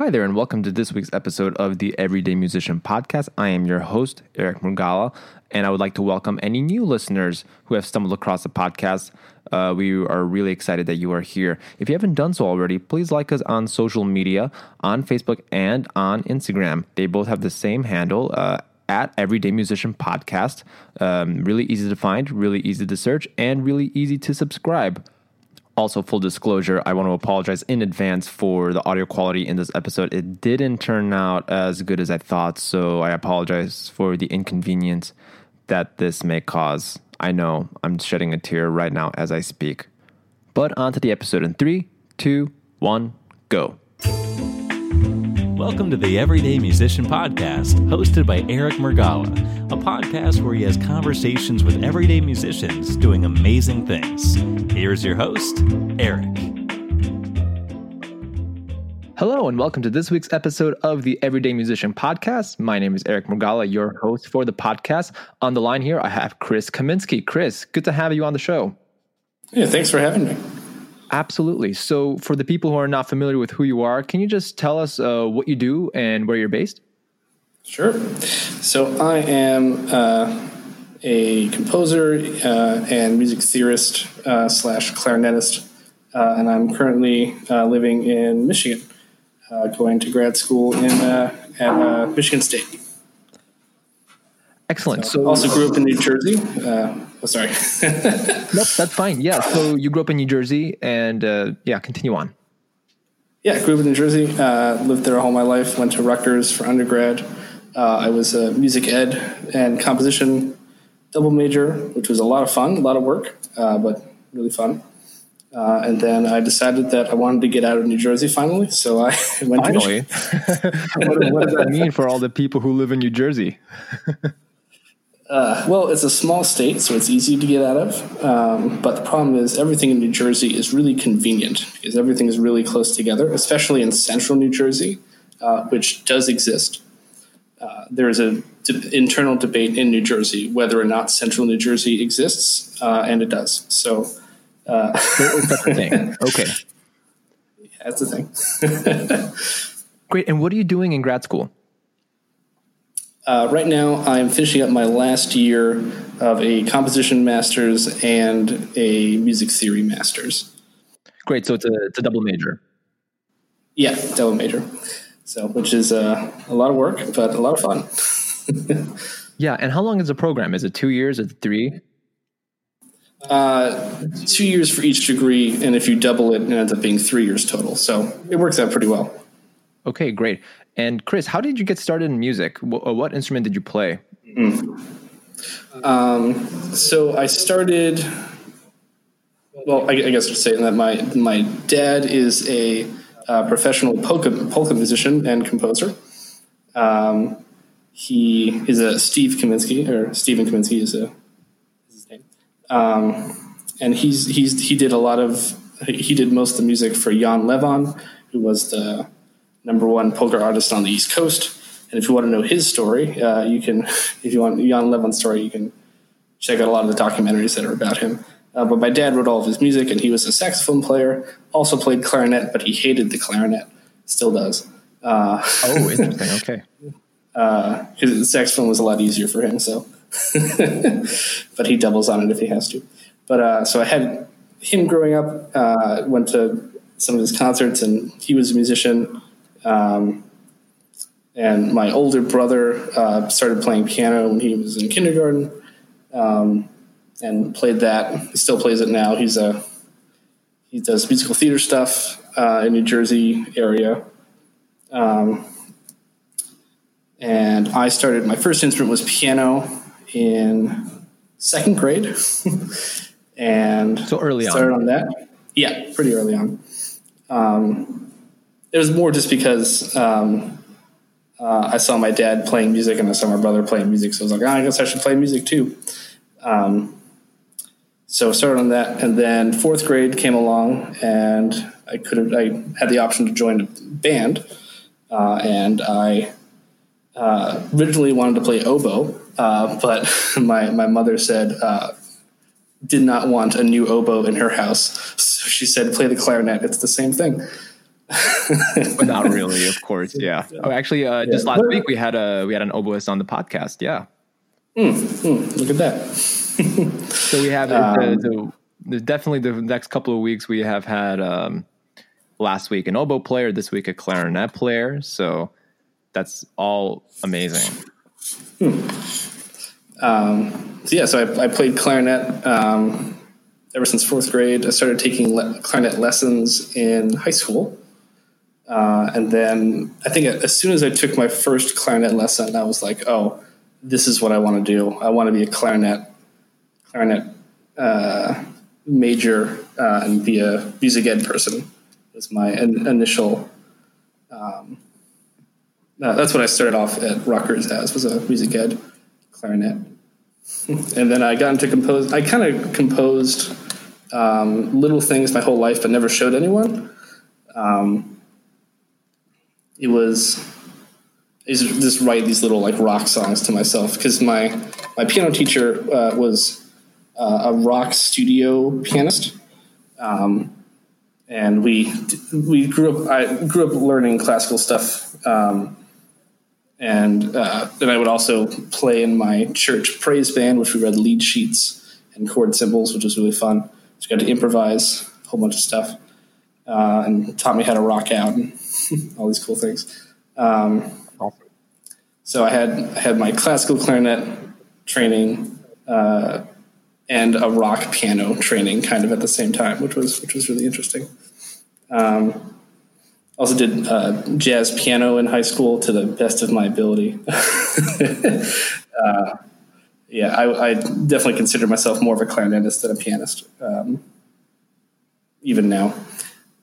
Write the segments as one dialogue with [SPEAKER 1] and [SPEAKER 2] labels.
[SPEAKER 1] Hi there, and welcome to this week's episode of the Everyday Musician Podcast. I am your host, Eric Murgala, and I would like to welcome any new listeners who have stumbled across the podcast. Uh, we are really excited that you are here. If you haven't done so already, please like us on social media on Facebook and on Instagram. They both have the same handle. Uh, at Everyday Musician Podcast. Um, really easy to find, really easy to search, and really easy to subscribe. Also, full disclosure, I want to apologize in advance for the audio quality in this episode. It didn't turn out as good as I thought, so I apologize for the inconvenience that this may cause. I know I'm shedding a tear right now as I speak. But on to the episode in three, two, one, go.
[SPEAKER 2] Welcome to the Everyday Musician Podcast, hosted by Eric Murgala, a podcast where he has conversations with everyday musicians doing amazing things. Here's your host, Eric.
[SPEAKER 1] Hello, and welcome to this week's episode of the Everyday Musician Podcast. My name is Eric Murgala, your host for the podcast. On the line here, I have Chris Kaminski. Chris, good to have you on the show.
[SPEAKER 3] Yeah, thanks for having me.
[SPEAKER 1] Absolutely. So, for the people who are not familiar with who you are, can you just tell us uh, what you do and where you're based?
[SPEAKER 3] Sure. So, I am uh, a composer uh, and music theorist uh, slash clarinetist, uh, and I'm currently uh, living in Michigan, going to grad school in at Michigan State.
[SPEAKER 1] Excellent.
[SPEAKER 3] So, so also grew up in New Jersey. Oh, sorry.
[SPEAKER 1] nope, that's fine. Yeah. So you grew up in New Jersey, and uh, yeah, continue on.
[SPEAKER 3] Yeah, grew up in New Jersey. Uh, lived there all my life. Went to Rutgers for undergrad. Uh, I was a music ed and composition double major, which was a lot of fun, a lot of work, uh, but really fun. Uh, and then I decided that I wanted to get out of New Jersey finally, so I went
[SPEAKER 1] finally. what, what does that mean for all the people who live in New Jersey?
[SPEAKER 3] Uh, well, it's a small state, so it's easy to get out of. Um, but the problem is, everything in New Jersey is really convenient because everything is really close together, especially in central New Jersey, uh, which does exist. Uh, there is an de- internal debate in New Jersey whether or not central New Jersey exists, uh, and it does. So,
[SPEAKER 1] uh, that's the thing. Okay.
[SPEAKER 3] Yeah, that's the thing.
[SPEAKER 1] Great. And what are you doing in grad school?
[SPEAKER 3] Uh, right now, I'm finishing up my last year of a composition master's and a music theory master's.
[SPEAKER 1] Great. So it's a, it's a double major.
[SPEAKER 3] Yeah, double major. So, which is uh, a lot of work, but a lot of fun.
[SPEAKER 1] yeah. And how long is the program? Is it two years? Is it three?
[SPEAKER 3] Uh, two years for each degree, and if you double it, it ends up being three years total. So it works out pretty well.
[SPEAKER 1] Okay, great. And Chris, how did you get started in music? What, uh, what instrument did you play?
[SPEAKER 3] Mm. Um, so I started. Well, I, I guess to say that my my dad is a uh, professional polka polka musician and composer. Um, he is a Steve Kaminski or Stephen Kaminski is a is his name, um, and he's he's he did a lot of he did most of the music for Jan Lewan, who was the number one polka artist on the East Coast. And if you want to know his story, uh, you can, if you want Jan Lewan's story, you can check out a lot of the documentaries that are about him. Uh, but my dad wrote all of his music, and he was a saxophone player. Also played clarinet, but he hated the clarinet. Still does.
[SPEAKER 1] Uh, oh, interesting. Okay.
[SPEAKER 3] Because uh, the saxophone was a lot easier for him, so. but he doubles on it if he has to. But uh, so I had him growing up. Uh, went to some of his concerts, and he was a musician. Um, and my older brother uh, started playing piano when he was in kindergarten um, and played that. He still plays it now. He's a he does musical theater stuff uh, in New Jersey area. Um, and I started my first instrument was piano in second grade, and
[SPEAKER 1] so early
[SPEAKER 3] started
[SPEAKER 1] on.
[SPEAKER 3] on that. Yeah, pretty early on. Um, it was more just because um, uh, I saw my dad playing music and I saw my brother playing music, so I was like, oh, I guess I should play music too. Um, so I started on that, and then fourth grade came along, and I could have I had the option to join a band, uh, and I uh, originally wanted to play oboe, uh, but my my mother said uh, did not want a new oboe in her house, so she said play the clarinet. It's the same thing.
[SPEAKER 1] Not really, of course. Yeah. Oh, actually, uh, just last week we had a we had an oboist on the podcast. Yeah.
[SPEAKER 3] Mm, mm, look at that.
[SPEAKER 1] so we have um, the, the, definitely the next couple of weeks we have had um, last week an oboe player, this week a clarinet player. So that's all amazing.
[SPEAKER 3] Hmm. Um, so yeah, so I, I played clarinet um, ever since fourth grade. I started taking le- clarinet lessons in high school. Uh, and then I think as soon as I took my first clarinet lesson, I was like, oh, this is what I want to do. I want to be a clarinet, clarinet uh, major uh, and be a music ed person. Was my in- initial. Um, uh, that's what I started off at Rutgers as was a music ed clarinet, and then I got into compose. I kind of composed um, little things my whole life, but never showed anyone. Um, it was is just write these little like rock songs to myself because my my piano teacher uh, was uh, a rock studio pianist, um, and we we grew up. I grew up learning classical stuff, um, and uh, then I would also play in my church praise band, which we read lead sheets and chord symbols, which was really fun. So got to improvise a whole bunch of stuff, uh, and taught me how to rock out. And, all these cool things. Um, so I had I had my classical clarinet training uh, and a rock piano training kind of at the same time, which was which was really interesting. Um, also did uh, jazz piano in high school to the best of my ability. uh, yeah, I, I, definitely consider myself more of a clarinetist than a pianist, um, even now.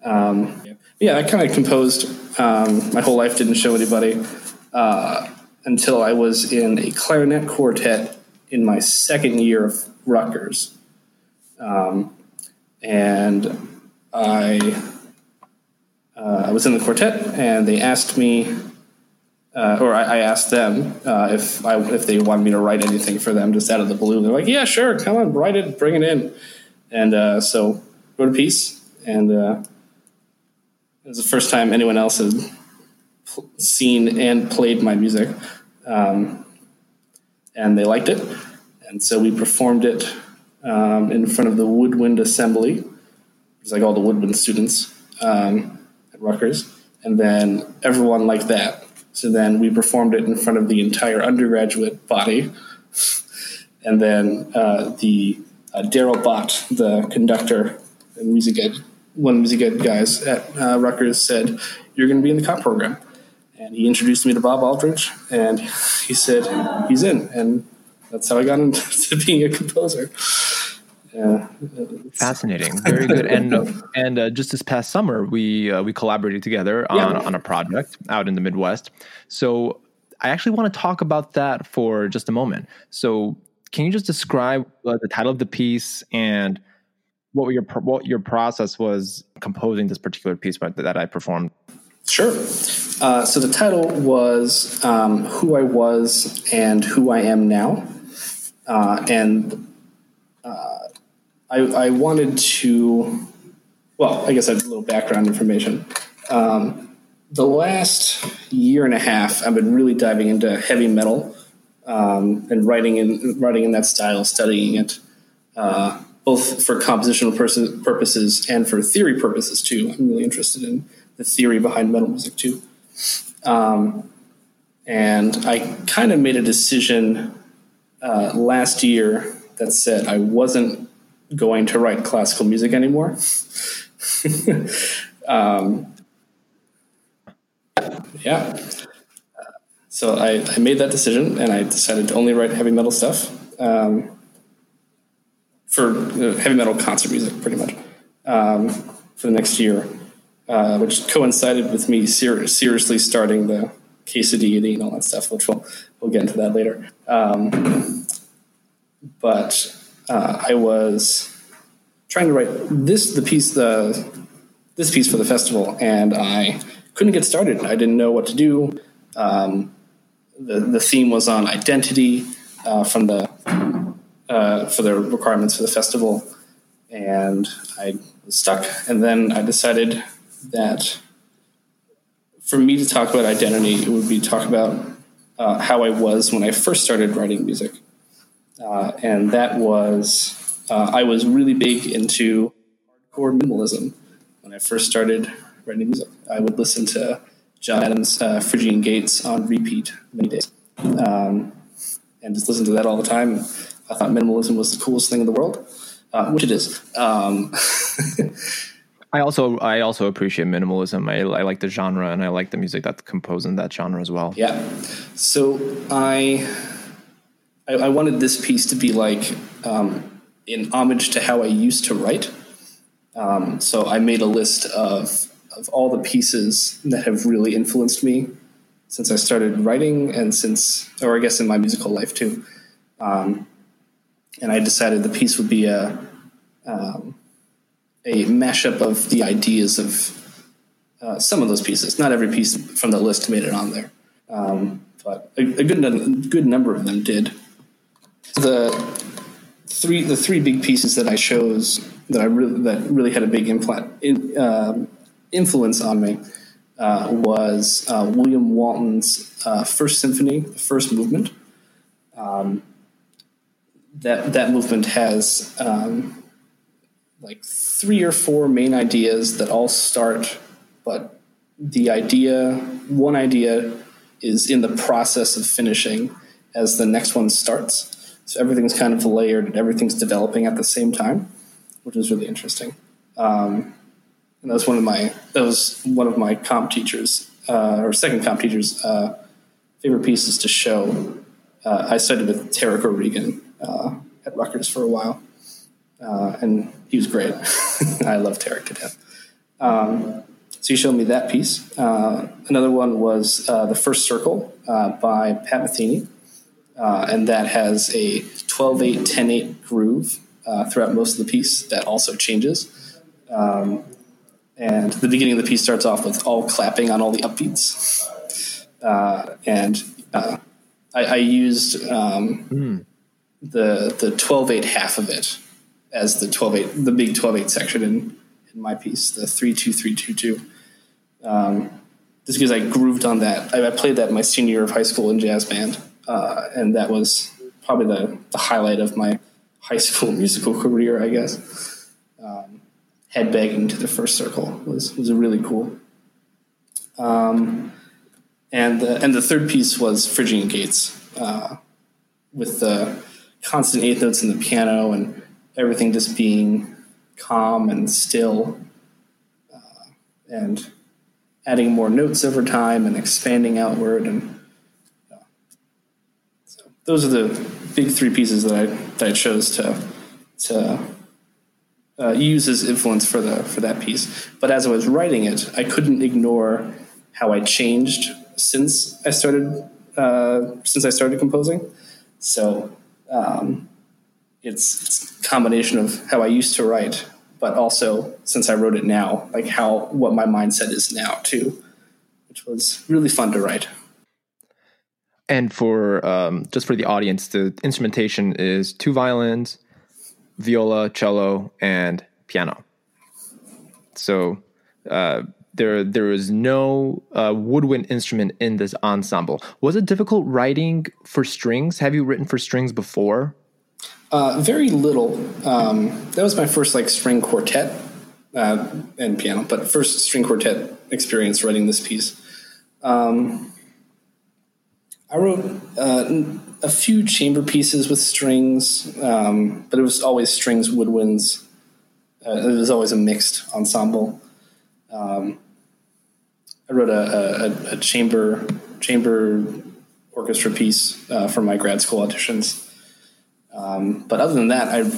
[SPEAKER 3] Um, yeah, I kind of composed um, my whole life, didn't show anybody uh, until I was in a clarinet quartet in my second year of Rutgers. Um, and I, uh, I was in the quartet, and they asked me, uh, or I, I, asked them uh, if I, if they wanted me to write anything for them just out of the blue. They're like, "Yeah, sure, come on, write it, bring it in." And uh, so wrote a piece, and uh, it was the first time anyone else had seen and played my music. Um, and they liked it. And so we performed it um, in front of the Woodwind Assembly. It's like all the Woodwind students um, at Rutgers. And then everyone liked that. So then we performed it in front of the entire undergraduate body. And then uh, the uh, Daryl Bott, the conductor and music ed one of the good guys at uh, Rutgers said, "You're going to be in the comp program," and he introduced me to Bob Aldridge, and he said he's in, and that's how I got into being a composer.
[SPEAKER 1] Yeah, fascinating, very good. And and uh, just this past summer, we uh, we collaborated together on yeah. on a project out in the Midwest. So I actually want to talk about that for just a moment. So can you just describe uh, the title of the piece and what your what your process was composing this particular piece that I performed.
[SPEAKER 3] Sure. Uh, so the title was um, "Who I Was and Who I Am Now," uh, and uh, I, I, wanted to. Well, I guess I have a little background information. Um, the last year and a half, I've been really diving into heavy metal um, and writing in writing in that style, studying it. Uh, both for compositional purposes and for theory purposes too. I'm really interested in the theory behind metal music too. Um, and I kind of made a decision uh, last year that said I wasn't going to write classical music anymore. um, yeah. So I, I, made that decision and I decided to only write heavy metal stuff. Um, for heavy metal concert music, pretty much, um, for the next year, uh, which coincided with me ser- seriously starting the quesadilla and all that stuff, which we'll we'll get into that later. Um, but uh, I was trying to write this the piece the this piece for the festival, and I couldn't get started. I didn't know what to do. Um, the the theme was on identity uh, from the uh, for the requirements for the festival, and I was stuck. And then I decided that for me to talk about identity, it would be talk about uh, how I was when I first started writing music, uh, and that was uh, I was really big into hardcore minimalism when I first started writing music. I would listen to John Adams' uh, "Phrygian Gates" on repeat many days, um, and just listen to that all the time. I thought minimalism was the coolest thing in the world, uh, which it is. Um,
[SPEAKER 1] I also I also appreciate minimalism. I, I like the genre and I like the music that's composed in that genre as well.
[SPEAKER 3] Yeah. So I I, I wanted this piece to be like um, in homage to how I used to write. Um, so I made a list of of all the pieces that have really influenced me since I started writing and since, or I guess in my musical life too. Um, and I decided the piece would be a um, a mashup of the ideas of uh, some of those pieces. Not every piece from the list made it on there, um, but a, a, good good number of them did. The three the three big pieces that I chose that I really that really had a big implant, in, uh, influence on me uh, was uh, William Walton's uh, First Symphony, the first movement. Um, that that movement has um, like three or four main ideas that all start, but the idea, one idea, is in the process of finishing as the next one starts. So everything's kind of layered and everything's developing at the same time, which is really interesting. Um, and that was one of my that was one of my comp teachers uh, or second comp teachers' uh, favorite pieces to show. Uh, I studied with Tarik O'Regan uh, at Rutgers for a while, uh, and he was great. I love Tarik to death. Um, so he showed me that piece. Uh, another one was uh, the first circle uh, by Pat Metheny, uh, and that has a 12-8, 10-8 groove uh, throughout most of the piece that also changes. Um, and the beginning of the piece starts off with all clapping on all the upbeats. and I, I, used um, mm. The the 12-8 half of it as the 12-8, the big 12-8 section in, in my piece, the 3-2-3-2-2. Um, just because I grooved on that. I, I, played that my senior year of high school in jazz band, uh, and that was probably the, the highlight of my high school musical career, I guess. Um, headbanging to the first circle was, was really cool. Um, and, the, and the third piece was Phrygian Gates, uh, with the constant eighth notes in the piano and everything just being calm and still uh, and adding more notes over time and expanding outward and uh, so those are the big three pieces that I that I chose to to uh, use as influence for the for that piece. But as I was writing it, I couldn't ignore how I changed since I started uh, since I started composing. So um, it's, it's combination of how I used to write, but also since I wrote it now, like how what my mindset is now too, which was really fun to write.
[SPEAKER 1] And for um, just for the audience, the instrumentation is two violins, viola, cello, and piano. So uh, there there is no uh, woodwind instrument in this ensemble. Was it difficult writing for strings? Have you written for strings before?
[SPEAKER 3] Uh, very little. Um, that was my first like string quartet uh, and piano, but first string quartet experience writing this piece. Um, I wrote uh, a few chamber pieces with strings, um, but it was always strings, woodwinds. Uh, it was always a mixed ensemble. Um, I wrote a, a, a, chamber chamber orchestra piece uh, for my grad school auditions. Um, but other than that, I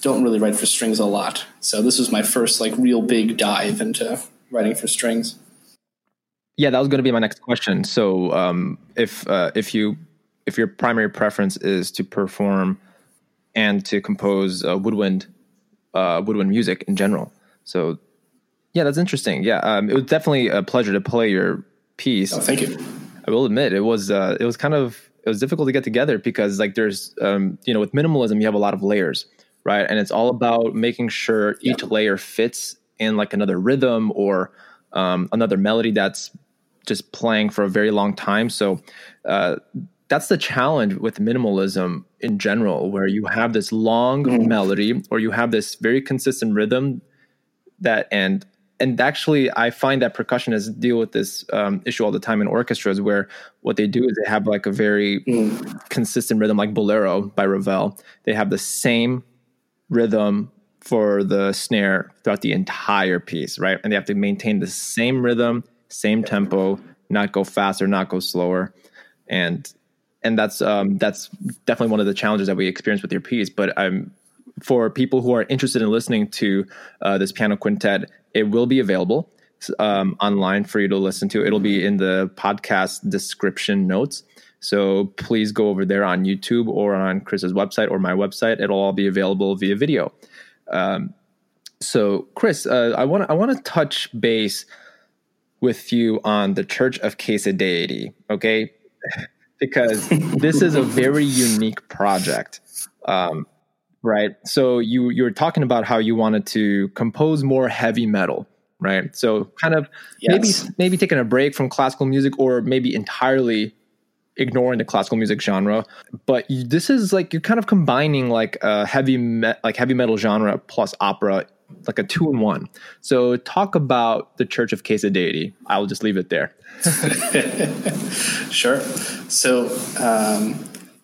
[SPEAKER 3] don't really write for strings a lot. So this was my first like real big dive into writing for strings.
[SPEAKER 1] Yeah, that was going to be my next question. So um, if uh, if you if your primary preference is to perform and to compose uh, woodwind uh, woodwind music in general, so yeah, that's interesting. Yeah, um, it was definitely a pleasure to play your piece.
[SPEAKER 3] Oh, thank you.
[SPEAKER 1] I will admit it was uh, it was kind of it was difficult to get together because like there's um, you know with minimalism you have a lot of layers right and it's all about making sure each layer fits in like another rhythm or um, another melody that's just playing for a very long time. So uh, that's the challenge with minimalism in general, where you have this long mm-hmm. melody or you have this very consistent rhythm that and and actually i find that percussionists deal with this um, issue all the time in orchestras where what they do is they have like a very mm. consistent rhythm like bolero by ravel. They have the same rhythm for the snare throughout the entire piece right? And they have to maintain the same rhythm same tempo not go faster not go slower. And and that's um, that's definitely one of the challenges that we experience with your piece. But i'm for people who are interested in listening to uh, this piano quintet, it will be available um, online for you to listen to. It'll be in the podcast description notes. So please go over there on YouTube or on Chris's website or my website. It'll all be available via video. Um, so, Chris, uh, I want I want to touch base with you on the Church of Quesadeity, okay? because this is a very unique project. Um, right? So you you were talking about how you wanted to compose more heavy metal, right? So kind of yes. maybe maybe taking a break from classical music or maybe entirely ignoring the classical music genre but you, this is like you're kind of combining like a heavy me- like heavy metal genre plus opera like a two in one so talk about the church of deity i'll just leave it there
[SPEAKER 3] sure so um,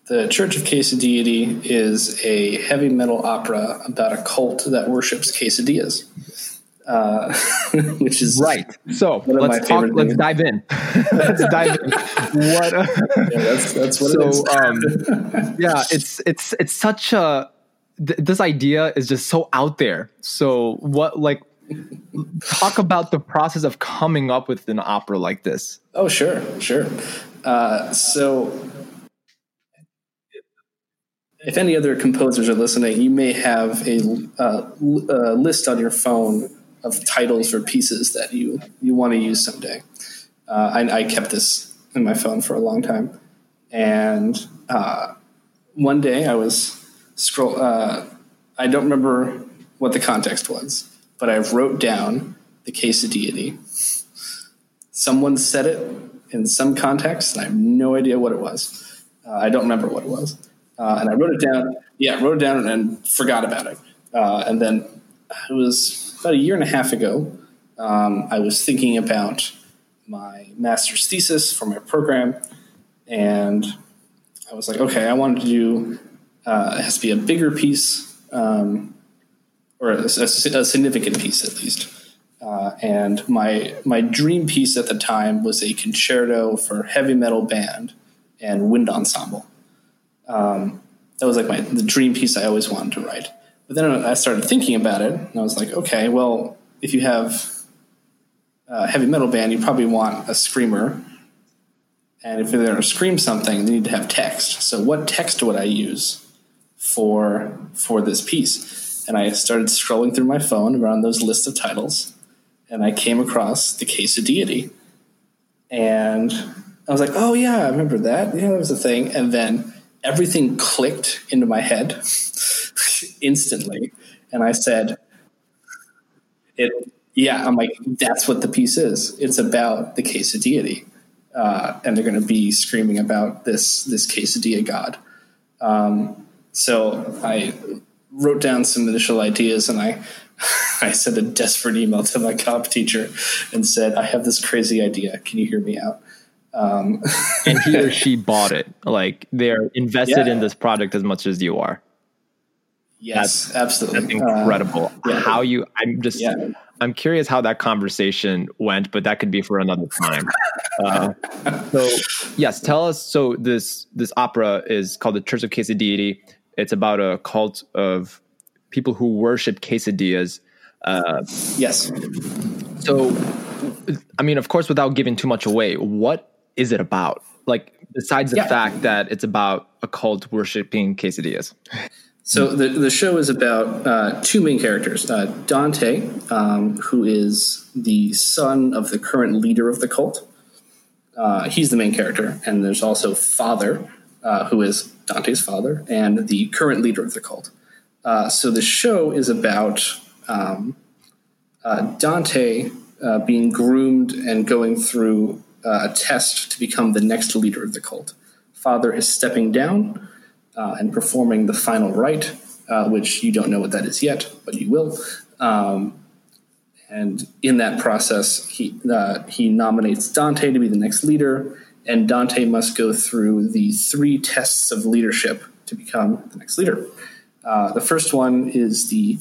[SPEAKER 3] the Church of Quesadeity is a heavy metal opera about a cult that worships quesadillas. Uh, which is
[SPEAKER 1] right. So let's talk. Let's dive in. let's dive in. What? A,
[SPEAKER 3] yeah, that's, that's what so, it is.
[SPEAKER 1] um, yeah, it's it's it's such a. Th- this idea is just so out there. So what like talk about the process of coming up with an opera like this.
[SPEAKER 3] Oh, sure, sure. Uh, so if any other composers are listening, you may have a, uh, a list on your phone of titles for pieces that you you want to use someday. Uh, I, I, kept this in my phone for a long time, and uh, one day I was scroll. Uh, I don't remember what the context was, but I wrote down the Quesadeity. Someone said it in some context, and I have no idea what it was. Uh, I don't remember what it was uh, and I wrote it down. Yeah, wrote it down and forgot about it. Uh, and then it was about a year and a half ago. Um, I was thinking about my master's thesis for my program, and I was like, okay, I wanted to do. Uh, it has to be a bigger piece, um, or a, a, a, significant piece at least. Uh, and my my dream piece at the time was a concerto for heavy metal band and wind ensemble. Um, that was like my the dream piece I always wanted to write. But then I started thinking about it, and I was like, okay, well, if you have a heavy metal band, you probably want a screamer. And if they're going to scream something, they need to have text. So, what text would I use for for this piece? And I started scrolling through my phone around those lists of titles, and I came across the Quesadeity. And I was like, oh yeah, I remember that. Yeah, that was a thing. And then everything clicked into my head instantly. And I said, it, yeah, I'm like, that's what the piece is. It's about the case quesadilla. Uh, and they're going to be screaming about this, this quesadilla god. Um, so I wrote down some initial ideas and I, I sent a desperate email to my comp teacher and said, I have this crazy idea. Can you hear me out?
[SPEAKER 1] Um, and he or she bought it. Like they're invested yeah. in this product as much as you are.
[SPEAKER 3] Yes, that's, absolutely.
[SPEAKER 1] That's incredible. Uh, yeah. How you? I'm just. Yeah. I'm curious how that conversation went, but that could be for another time. uh, so, yes, tell us. So this this opera is called the Church of Quesadeity. It's about a cult of people who worship quesadillas.
[SPEAKER 3] Uh, yes.
[SPEAKER 1] So, I mean, of course, without giving too much away, what is it about? Like, besides the yeah. fact that it's about a cult worshiping quesadillas.
[SPEAKER 3] So the the show is about uh, two main characters: uh, Dante, um, who is the son of the current leader of the cult. Uh, he's the main character, and there's also Father, uh, who is Dante's father and the current leader of the cult. Uh, so the show is about um, uh, Dante being groomed and going through uh, a test to become the next leader of the cult. Father is stepping down uh, and performing the final rite, uh, which you don't know what that is yet, but you will. Um, and in that process, he uh, he nominates Dante to be the next leader, and Dante must go through the three tests of leadership to become the next leader. Uh, the first one is the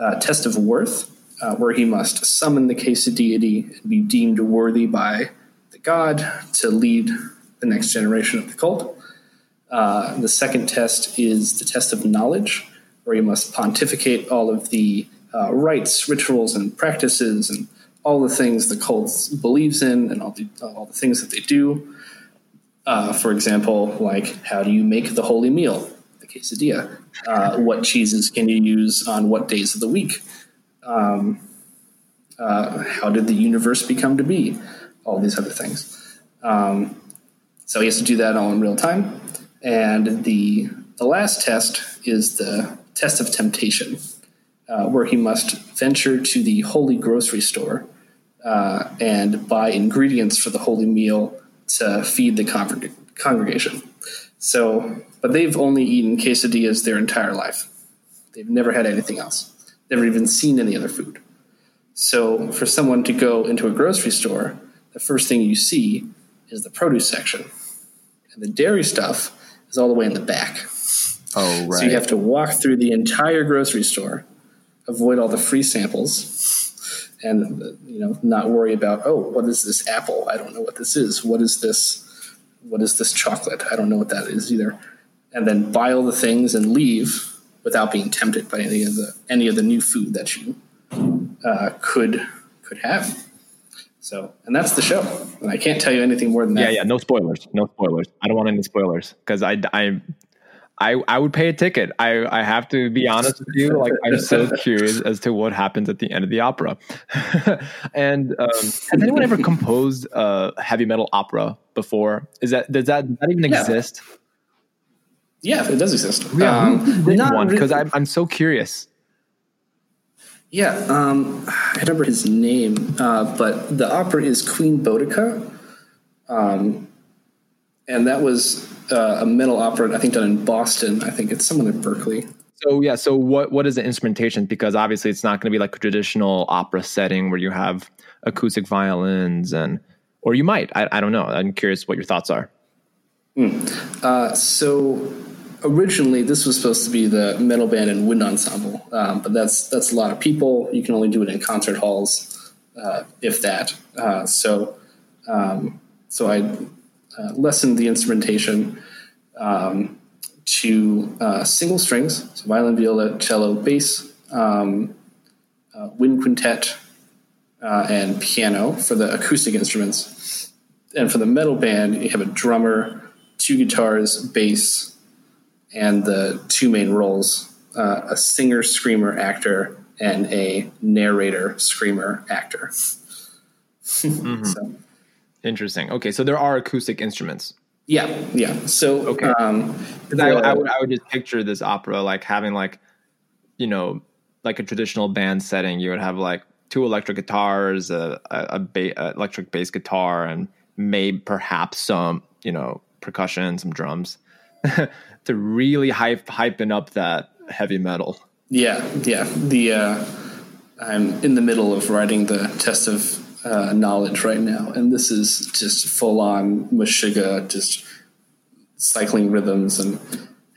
[SPEAKER 3] uh, test of worth, where he must summon the Quesadeity and be deemed worthy by god to lead the next generation of the cult. Uh, the second test is the test of knowledge, where you must pontificate all of the uh, rites, rituals, and practices, and all the things the cult believes in, and all the all the things that they do. Uh, for example, like how do you make the holy meal, the quesadilla? Uh, what cheeses can you use on what days of the week? Um, uh, how did the universe become to be? All these other things. Um, so he has to do that all in real time. And the the last test is the test of temptation, uh, where he must venture to the holy grocery store uh, and buy ingredients for the holy meal to feed the congreg- congregation. So, but they've only eaten quesadillas their entire life. They've never had anything else. Never even seen any other food. So, for someone to go into a grocery store, the first thing you see is the produce section, and the dairy stuff is all the way in the back.
[SPEAKER 1] Oh, right.
[SPEAKER 3] So you have to walk through the entire grocery store, avoid all the free samples, and you know not worry about oh what is this apple? I don't know what this is. What is this? What is this chocolate? I don't know what that is either. And then buy all the things and leave without being tempted by any of the any of the new food that you uh, could could have. So, and that's the show. And I can't tell you anything more than that.
[SPEAKER 1] Yeah, yeah. No spoilers. No spoilers. I don't want any spoilers because I, I, I, I would pay a ticket. I, I have to be honest with you. Like, I'm so curious as to what happens at the end of the opera. and um, has anyone ever composed a heavy metal opera before? Is that does that, does that even
[SPEAKER 3] Yeah.
[SPEAKER 1] exist?
[SPEAKER 3] Yeah, it does exist.
[SPEAKER 1] Yeah,
[SPEAKER 3] Um, not
[SPEAKER 1] one because I'm I'm so curious.
[SPEAKER 3] Yeah, um, I remember his name, uh, but the opera is Queen Boudica, um, and that was uh, a metal opera I think done in Boston. I think it's someone in Berklee.
[SPEAKER 1] So yeah, so what what is the instrumentation? Because obviously it's not going to be like a traditional opera setting where you have acoustic violins and, or you might. I, I don't know. I'm curious what your thoughts are.
[SPEAKER 3] Uh, so originally, this was supposed to be the metal band and wind ensemble, um, but that's that's a lot of people. You can only do it in concert halls, uh, if that. Uh, so um, so I uh, lessened the instrumentation um, to uh, single strings, so violin, viola, cello, bass, um, uh, wind quintet, uh, and piano for the acoustic instruments. And for the metal band, you have a drummer, two guitars, bass, and the two main roles uh, a singer, screamer, actor, and a narrator, screamer, actor. so,
[SPEAKER 1] Interesting. Okay, so there are acoustic instruments.
[SPEAKER 3] yeah, yeah. So,
[SPEAKER 1] Okay.
[SPEAKER 3] um,
[SPEAKER 1] I, I would I would just picture this opera like having like, you know, like a traditional band setting. You would have like two electric guitars, a a, a ba- a electric bass guitar, and maybe perhaps some you know percussion, some drums, to really hype hyping up that heavy metal.
[SPEAKER 3] Yeah, yeah. The uh, I'm in the middle of writing the test of uh, knowledge right now, and this is just full on Meshuggah, just cycling rhythms and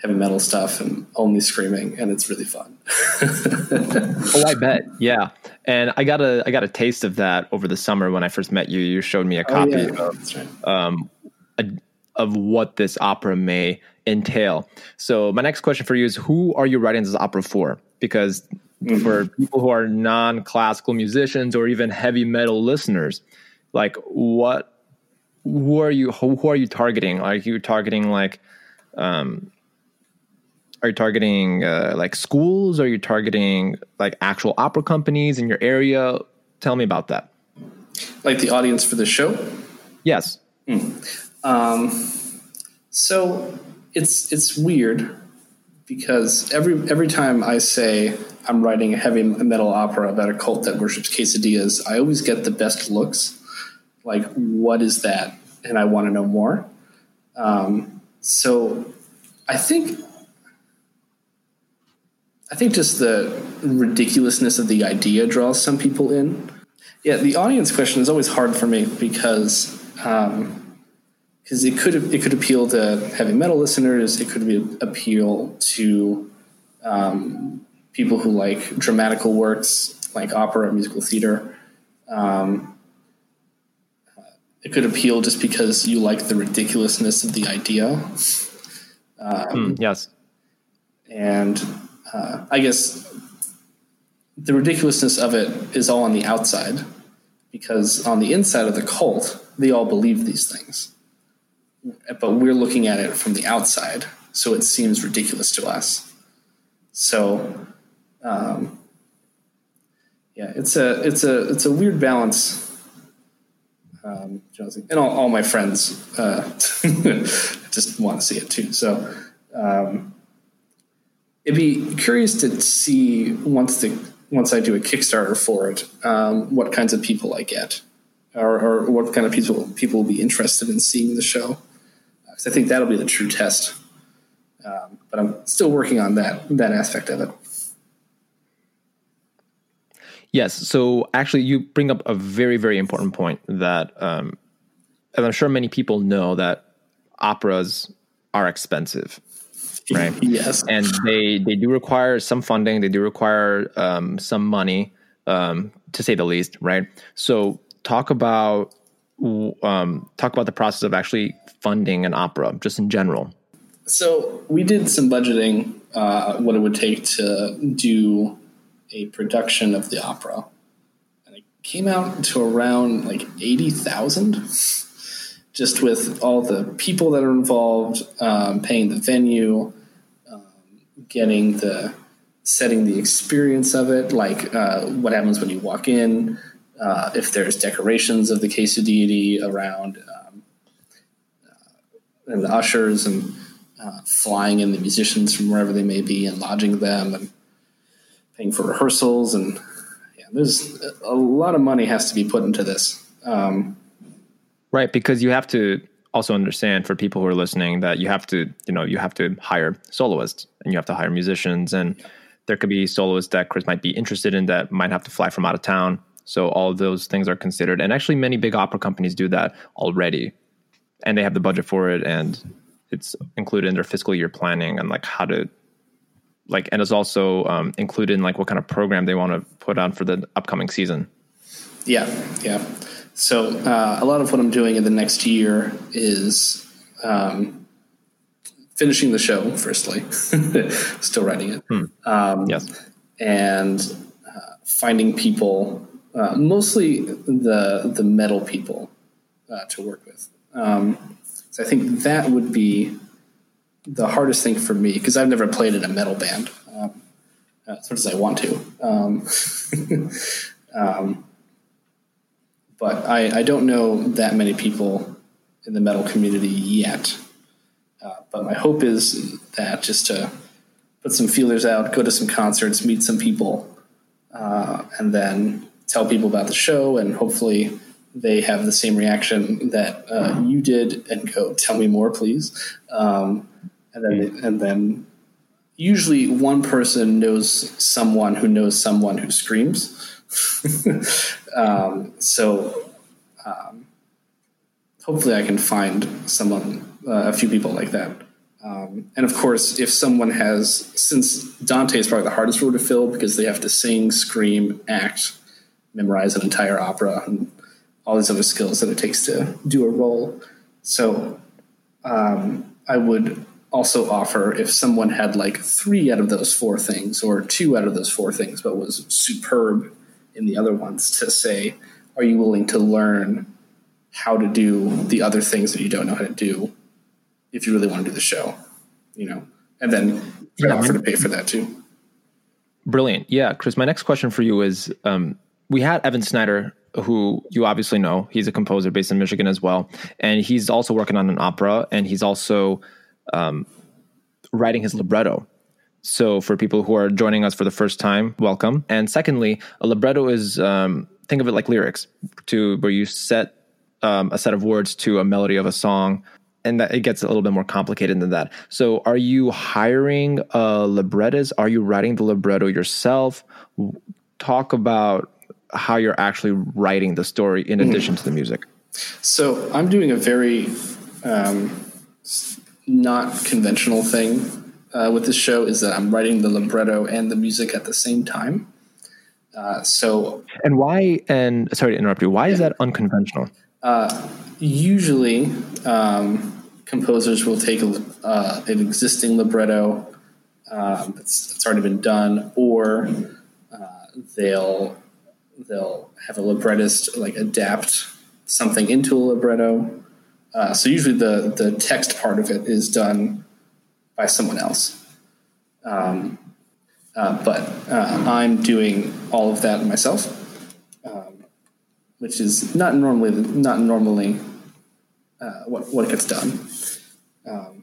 [SPEAKER 3] heavy metal stuff, and only screaming, and it's really fun.
[SPEAKER 1] Oh, I bet. Yeah, and I got a I got a taste of that over the summer when I first met you. You showed me a copy
[SPEAKER 3] Oh, yeah,
[SPEAKER 1] of
[SPEAKER 3] right.
[SPEAKER 1] um, a, of what this opera may entail. So my next question for you is: Who are you writing this opera for? Because for people who are non-classical musicians or even heavy metal listeners, like what? Who are you? Who, who are you targeting? Are you targeting like? Um, are you targeting uh, like schools? Are you targeting like actual opera companies in your area? Tell me about that.
[SPEAKER 3] Like the audience for the show.
[SPEAKER 1] Yes. Um.
[SPEAKER 3] So it's it's weird because every every time I say I'm writing a heavy metal opera about a cult that worships quesadillas, I always get the best looks. like what is that and i want to know more um, so i think i think just the ridiculousness of the idea draws some people in yeah the audience question is always hard for me because um, because it could it could appeal to heavy metal listeners. It could be appeal to um, people who like dramatical works like opera, or musical theater. Um, it could appeal just because you like the ridiculousness of the idea.
[SPEAKER 1] Um, mm, yes,
[SPEAKER 3] and uh, I guess the ridiculousness of it is all on the outside, because on the inside of the cult, they all believe these things but we're looking at it from the outside, so it seems ridiculous to us. So, um, yeah, it's a it's a it's a weird balance. Um, and all, all my friends uh, just want to see it too. So, um, it'd be curious to see once the once I do a Kickstarter for it, um, what kinds of people I get, or, or, what kind of people people will be interested in seeing the show because I think that'll be the true test. Um, but I'm still working on that that aspect of it.
[SPEAKER 1] Yes. So actually, you bring up a very very important point that, um, and I'm sure many people know that operas are expensive, right?
[SPEAKER 3] yes.
[SPEAKER 1] And they they do require some funding. They do require um, some money, um, to say the least, right? So talk about um, talk about the process of actually funding an opera, just in general.
[SPEAKER 3] So we did some budgeting, uh, what it would take to do a production of the opera, and it came out to around like eighty thousand, just with all the people that are involved, um, paying the venue, um, getting the setting the experience of it, like uh, what happens when you walk in uh, if there's decorations of the Quesadeity around, um, uh, and the ushers, and uh, flying in the musicians from wherever they may be and lodging them, and paying for rehearsals, and yeah, there's a lot of money has to be put into this. Um,
[SPEAKER 1] right, because you have to also understand for people who are listening that you have to, you know, you have to hire soloists and you have to hire musicians and. There could be soloists that Chris might be interested in that might have to fly from out of town so all those things are considered. And actually, many big opera companies do that already. And they have the budget for it and it's included in their fiscal year planning and like how to like and it's also um, included in like what kind of program they want to put on for the upcoming season
[SPEAKER 3] yeah yeah so uh, a lot of what i'm doing in the next year is um, finishing the show firstly still writing it
[SPEAKER 1] hmm. um, yes
[SPEAKER 3] and uh, finding people uh, mostly the the metal people uh, to work with. Um, so I think that would be the hardest thing for me because I've never played in a metal band um, as much as I want to. Um, um, but I, I, don't know that many people in the metal community yet. Uh, but my hope is that just to put some feelers out, go to some concerts, meet some people, uh, and then tell people about the show, and hopefully they have the same reaction that uh, you did, and go, "Tell me more, please." Um, and then, and then, usually one person knows someone who knows someone who screams. um, so, um, hopefully, I can find someone, uh, a few people like that. Um, and of course, if someone has, since Dante is probably the hardest role to fill because they have to sing, scream, act, memorize an entire opera and all these other skills that it takes to do a role. So um, I would also offer if someone had like three out of those four things or two out of those four things, but was superb in the other ones, to say, are you willing to learn how to do the other things that you don't know how to do if you really want to do the show, you know? And then yeah, offer to pay for that too.
[SPEAKER 1] Brilliant. Yeah, Chris, my next question for you is um, we had Evan Snyder, who you obviously know. He's a composer based in Michigan as well, and he's also working on an opera, and he's also um, writing his libretto. So, for people who are joining us for the first time, welcome. And secondly, a libretto is um, think of it like lyrics, to where you set um, a set of words to a melody of a song and that it gets a little bit more complicated than that. So, are you hiring a librettist? Are you writing the libretto yourself? Talk about how you're actually writing the story in mm-hmm. addition to the music.
[SPEAKER 3] So, I'm doing a very um, not conventional thing uh, with this show is that I'm writing the libretto and the music at the same time. Uh, so,
[SPEAKER 1] and why? And sorry to interrupt you. Why yeah. is that unconventional?
[SPEAKER 3] Uh, usually, um, composers will take a, uh, an existing libretto um, that's, that's, already been done, or uh, they'll they'll have a librettist like adapt something into a libretto. Uh, so usually the the text part of it is done by someone else. Um, uh, but uh, I'm doing all of that myself, um, which is not normally not normally uh, what what gets done. Um,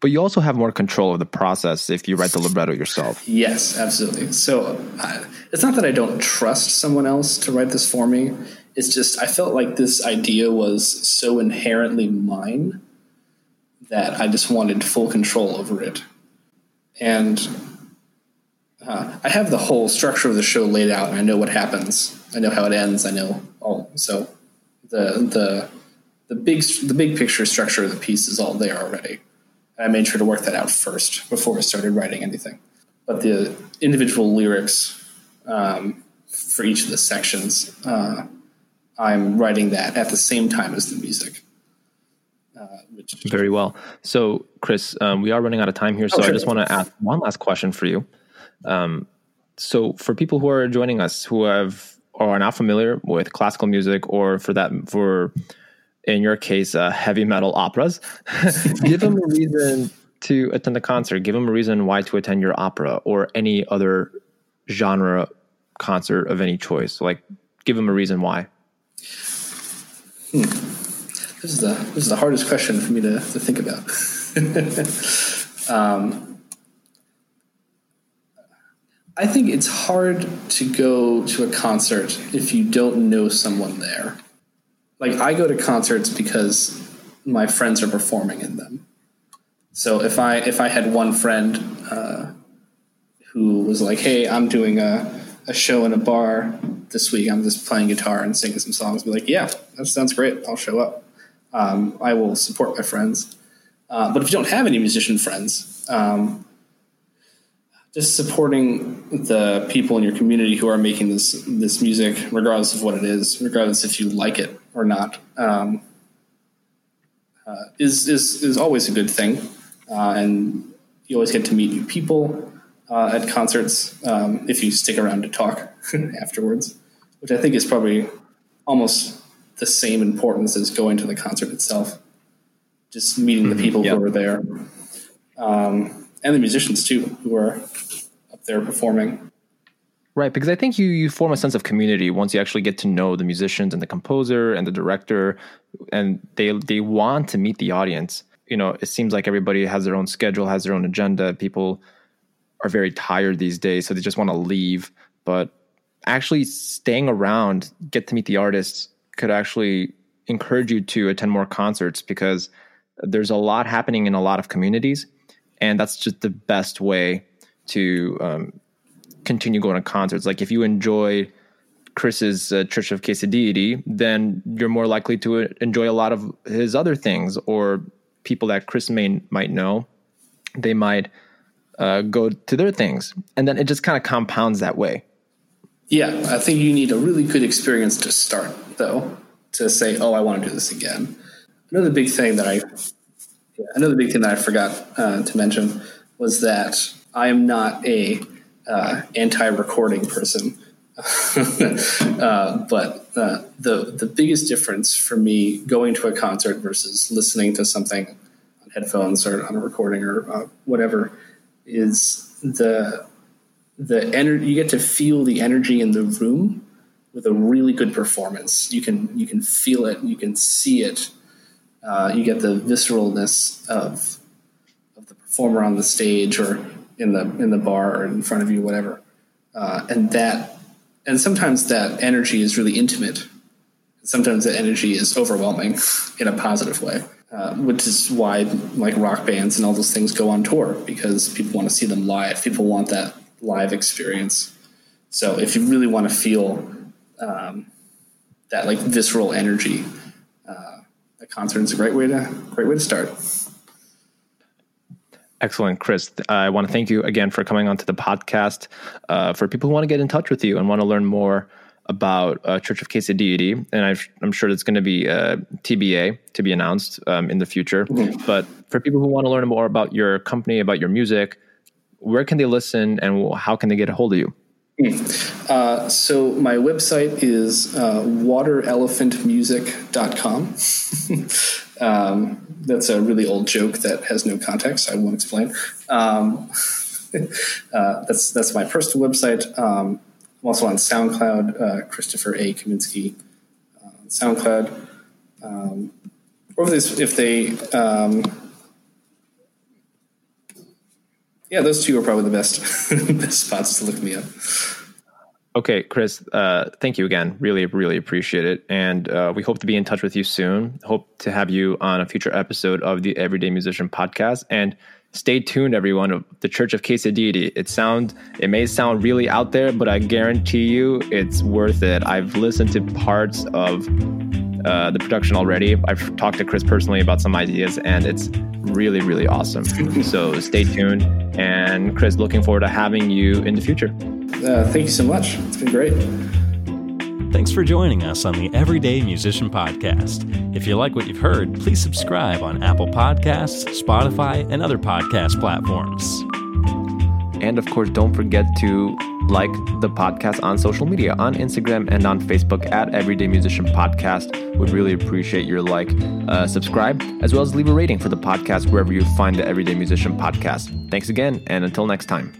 [SPEAKER 1] but you also have more control of the process if you write the libretto yourself.
[SPEAKER 3] Yes, absolutely. So uh, it's not that I don't trust someone else to write this for me. It's just I felt like this idea was so inherently mine that I just wanted full control over it. And uh, I have the whole structure of the show laid out, and I know what happens. I know how it ends. I know all. So the the the big the big picture structure of the piece is all there already. I made sure to work that out first before I started writing anything. But the individual lyrics um, for each of the sections, uh, I'm writing that at the same time as the music.
[SPEAKER 1] Uh, which very well. So, Chris, um, we are running out of time here, so oh, sure. I just want to ask one last question for you. Um, so, for people who are joining us who have or are not familiar with classical music, or for that for in your case, uh, heavy metal operas, give them a reason to attend the concert. Give them a reason why to attend your opera or any other genre concert of any choice. Like, give them a reason why.
[SPEAKER 3] Hmm. This is the this is the hardest question for me to, to think about. um, I think it's hard to go to a concert if you don't know someone there like I go to concerts because my friends are performing in them. So if I if I had one friend uh, who was like, "Hey, I'm doing a, a show in a bar this week. I'm just playing guitar and singing some songs," I'd be like, "Yeah, that sounds great. I'll show up. Um, I will support my friends." Uh, but if you don't have any musician friends, um, just supporting the people in your community who are making this this music, regardless of what it is, regardless if you like it or not, um, uh, is is is always a good thing, uh, and you always get to meet new people uh, at concerts um, if you stick around to talk afterwards, which I think is probably almost the same importance as going to the concert itself. Just meeting the mm-hmm. people yep. who are there, um, and the musicians too, who are up there performing.
[SPEAKER 1] Right, because I think you you form a sense of community once you actually get to know the musicians and the composer and the director, and they they want to meet the audience. You know, it seems like everybody has their own schedule, has their own agenda. People are very tired these days, so they just want to leave. But actually, staying around, get to meet the artists, could actually encourage you to attend more concerts because there's a lot happening in a lot of communities, and that's just the best way to um, continue going to concerts. Like if you enjoy Chris's uh, Church of Quesadeity, then you're more likely to enjoy a lot of his other things, or people that Chris may might know, they might uh, go to their things, and then it just kind of compounds that way.
[SPEAKER 3] Yeah, I think you need a really good experience to start, though, to say, "Oh, I want to do this again." Another big thing that I, another big thing that I forgot uh, to mention was that I am not a uh, anti-recording person. uh, but uh, the the biggest difference for me going to a concert versus listening to something on headphones or on a recording or uh, whatever is the the energy you get to feel the energy in the room with a really good performance. You can you can feel it, you can see it. Uh, you get the visceralness of of the performer on the stage or in the in the bar or in front of you, whatever. Uh, and that, and sometimes that energy is really intimate, sometimes that energy is overwhelming in a positive way, uh, which is why like rock bands and all those things go on tour because people want to see them live. People want that live experience. So if you really want to feel um, that like visceral energy, uh, a concert is a great way to great way to start.
[SPEAKER 1] Excellent, Chris. I want to thank you again for coming onto the podcast. Uh, for people who want to get in touch with you and want to learn more about uh, Church of Quesadeity, and i am sure it's going to be uh, TBA to be announced um, in the future. Mm-hmm. But for people who want to learn more about your company, about your music, where can they listen and how can they get a hold of you?
[SPEAKER 3] Mm. Uh, so my website is uh, waterelephantmusic.com. um, that's a really old joke that has no context. I won't explain. Um, uh, that's that's my personal website. Um, I'm also on SoundCloud, uh, Christopher A. Kaminski uh, SoundCloud. Um, or if they, if they um, yeah, those two are probably the best best spots to look me up.
[SPEAKER 1] Okay, Chris, uh, thank you again. Really, really appreciate it. And uh, we hope to be in touch with you soon. Hope to have you on a future episode of the Everyday Musician podcast. And stay tuned, everyone, of the Church of Quesadeity. It sound it may sound really out there, but I guarantee you it's worth it. I've listened to parts of uh, the production already. I've talked to Chris personally about some ideas, and it's really, really awesome. so stay tuned. And Chris, looking forward to having you in the future.
[SPEAKER 3] Uh, thank you so much. It's been great.
[SPEAKER 2] Thanks for joining us on the Everyday Musician Podcast. If you like what you've heard, please subscribe on Apple Podcasts, Spotify, and other podcast platforms.
[SPEAKER 1] And of course, don't forget to like the podcast on social media on Instagram and on Facebook at Everyday Musician Podcast. Would really appreciate your like, uh, subscribe, as well as leave a rating for the podcast wherever you find the Everyday Musician Podcast. Thanks again, and until next time.